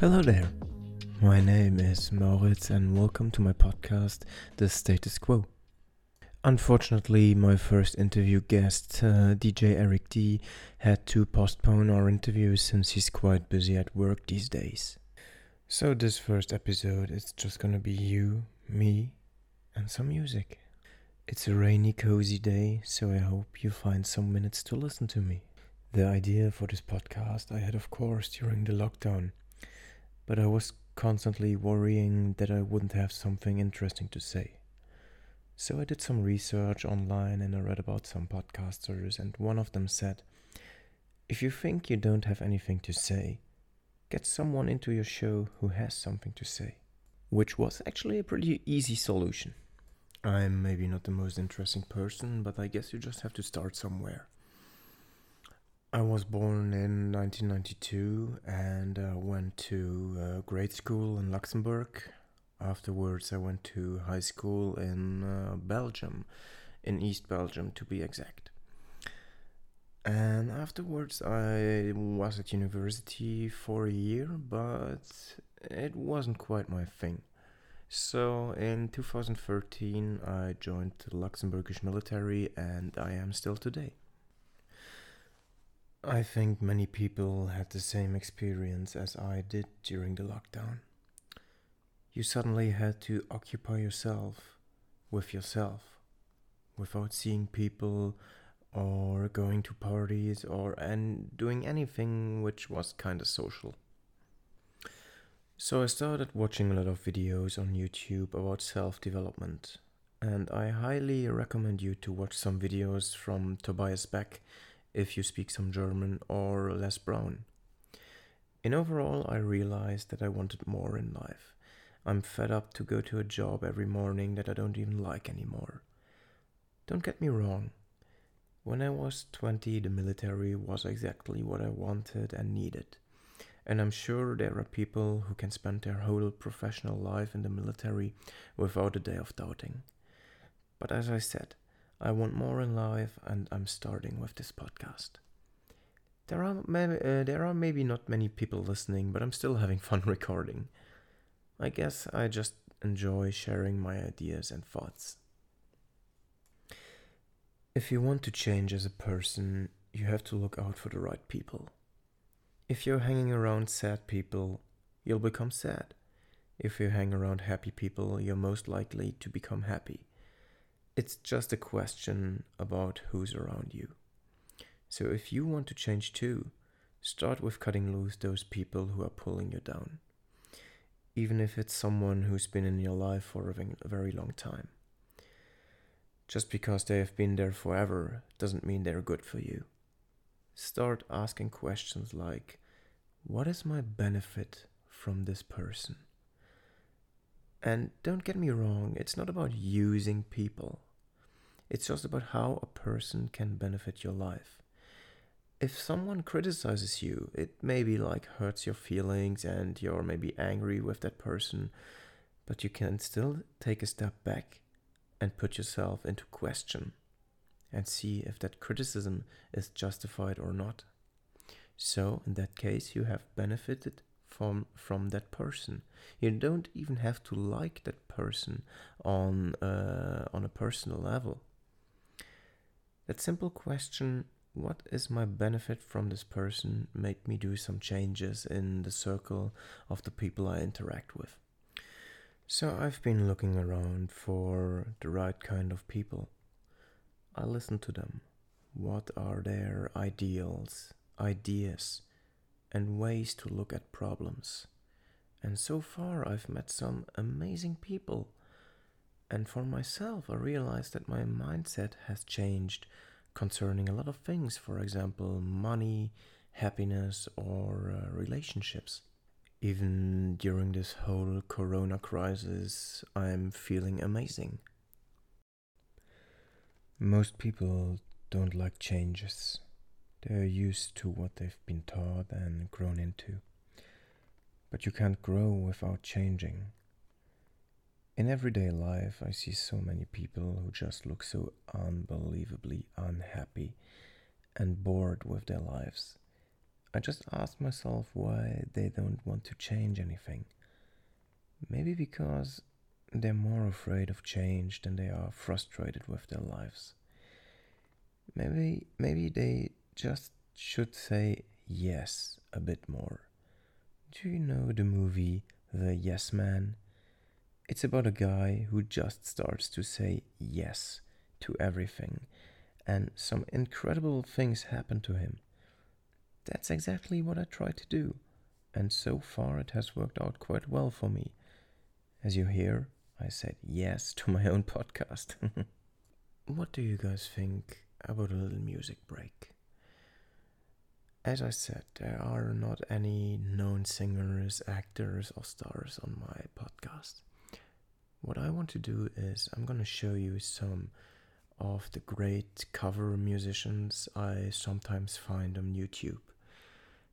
Hello there. My name is Moritz and welcome to my podcast, The Status Quo. Unfortunately, my first interview guest, uh, DJ Eric D, had to postpone our interview since he's quite busy at work these days. So, this first episode is just gonna be you, me, and some music. It's a rainy, cozy day, so I hope you find some minutes to listen to me. The idea for this podcast I had, of course, during the lockdown, but I was constantly worrying that I wouldn't have something interesting to say. So I did some research online and I read about some podcasters, and one of them said, If you think you don't have anything to say, get someone into your show who has something to say. Which was actually a pretty easy solution. I'm maybe not the most interesting person, but I guess you just have to start somewhere. I was born in 1992 and uh, went to uh, grade school in Luxembourg. Afterwards, I went to high school in uh, Belgium, in East Belgium to be exact. And afterwards, I was at university for a year, but it wasn't quite my thing. So in 2013, I joined the Luxembourgish military, and I am still today. I think many people had the same experience as I did during the lockdown. You suddenly had to occupy yourself with yourself without seeing people or going to parties or and doing anything which was kind of social. So I started watching a lot of videos on YouTube about self-development and I highly recommend you to watch some videos from Tobias Beck if you speak some German or Les Brown. In overall, I realized that I wanted more in life. I'm fed up to go to a job every morning that I don't even like anymore. Don't get me wrong. When I was 20, the military was exactly what I wanted and needed. And I'm sure there are people who can spend their whole professional life in the military without a day of doubting. But as I said, I want more in life, and I'm starting with this podcast. There are maybe, uh, there are maybe not many people listening, but I'm still having fun recording. I guess I just enjoy sharing my ideas and thoughts. If you want to change as a person, you have to look out for the right people. If you're hanging around sad people, you'll become sad. If you hang around happy people, you're most likely to become happy. It's just a question about who's around you. So if you want to change too, start with cutting loose those people who are pulling you down. Even if it's someone who's been in your life for a very long time. Just because they have been there forever doesn't mean they're good for you. Start asking questions like What is my benefit from this person? And don't get me wrong, it's not about using people. It's just about how a person can benefit your life. If someone criticizes you, it maybe like hurts your feelings and you're maybe angry with that person, but you can still take a step back and put yourself into question and see if that criticism is justified or not. So, in that case, you have benefited from from that person. You don't even have to like that person on uh, on a personal level. That simple question, what is my benefit from this person, made me do some changes in the circle of the people I interact with. So I've been looking around for the right kind of people. I listen to them. What are their ideals, ideas, and ways to look at problems? And so far, I've met some amazing people. And for myself, I realized that my mindset has changed concerning a lot of things, for example, money, happiness, or uh, relationships. Even during this whole corona crisis, I'm feeling amazing. Most people don't like changes. They are used to what they've been taught and grown into. But you can't grow without changing. In everyday life, I see so many people who just look so unbelievably unhappy and bored with their lives. I just ask myself why they don't want to change anything. Maybe because they're more afraid of change than they are frustrated with their lives. Maybe maybe they just should say yes a bit more. Do you know the movie The Yes Man? It's about a guy who just starts to say yes to everything, and some incredible things happen to him. That's exactly what I try to do, and so far it has worked out quite well for me. As you hear, I said yes to my own podcast. what do you guys think about a little music break? As I said, there are not any known singers, actors, or stars on my podcast. What I want to do is I'm going to show you some of the great cover musicians I sometimes find on YouTube.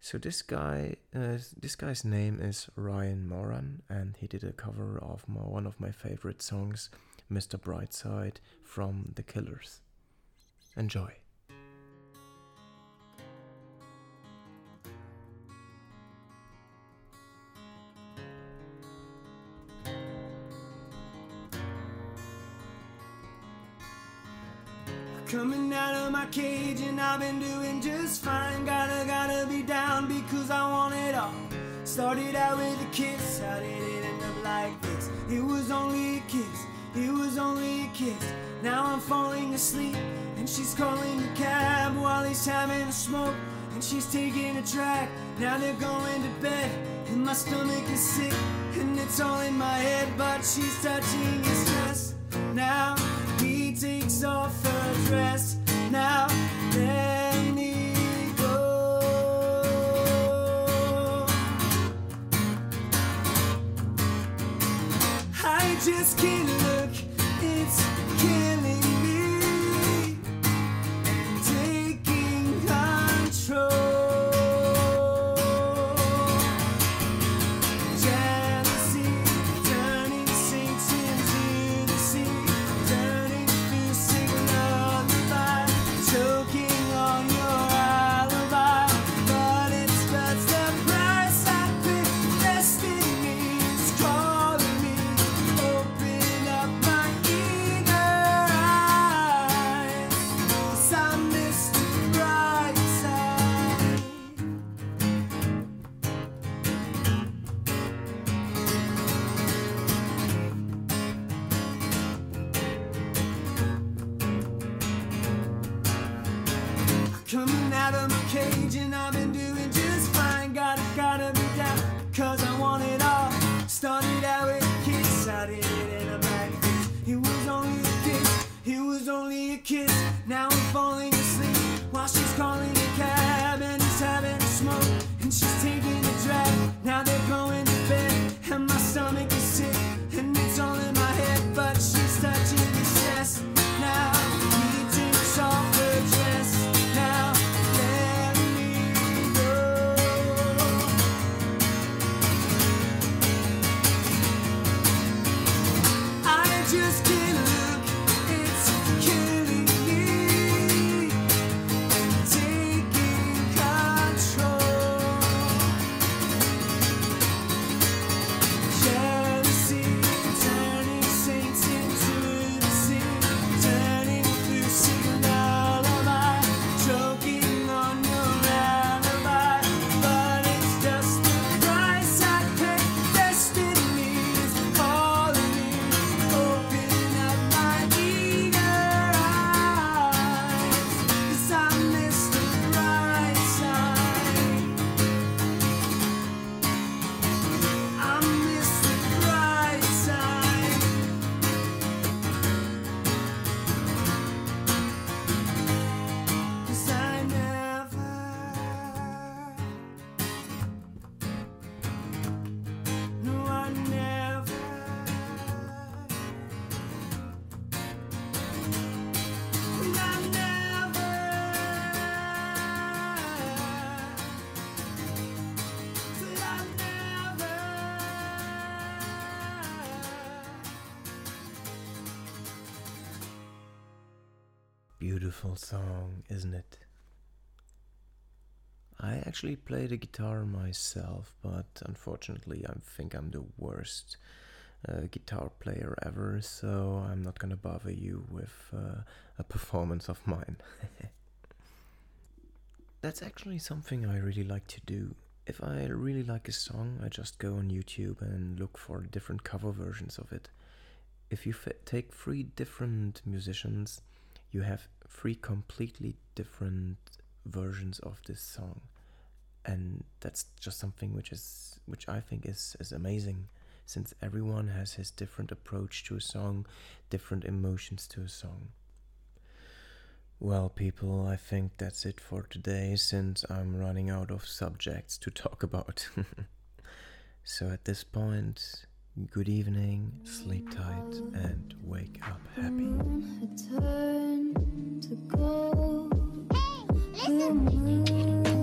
So this guy, uh, this guy's name is Ryan Moran, and he did a cover of my, one of my favorite songs, "Mr. Brightside" from The Killers. Enjoy. Coming out of my cage and I've been doing just fine. Gotta, gotta be down because I want it all. Started out with a kiss, how did it end up like this? It was only a kiss, it was only a kiss. Now I'm falling asleep and she's calling a cab while he's having a smoke and she's taking a track. Now they're going to bed and my stomach is sick and it's all in my head, but she's touching his chest. Now he takes off her dress. Now let me go. I just can't beautiful song, isn't it? I actually play the guitar myself, but unfortunately, I think I'm the worst uh, guitar player ever, so I'm not gonna bother you with uh, a performance of mine. That's actually something I really like to do. If I really like a song, I just go on YouTube and look for different cover versions of it. If you f- take three different musicians, you have three completely different versions of this song. And that's just something which is which I think is, is amazing since everyone has his different approach to a song, different emotions to a song. Well, people, I think that's it for today since I'm running out of subjects to talk about. so at this point, good evening, sleep tight, and wake up happy. To gold. The moon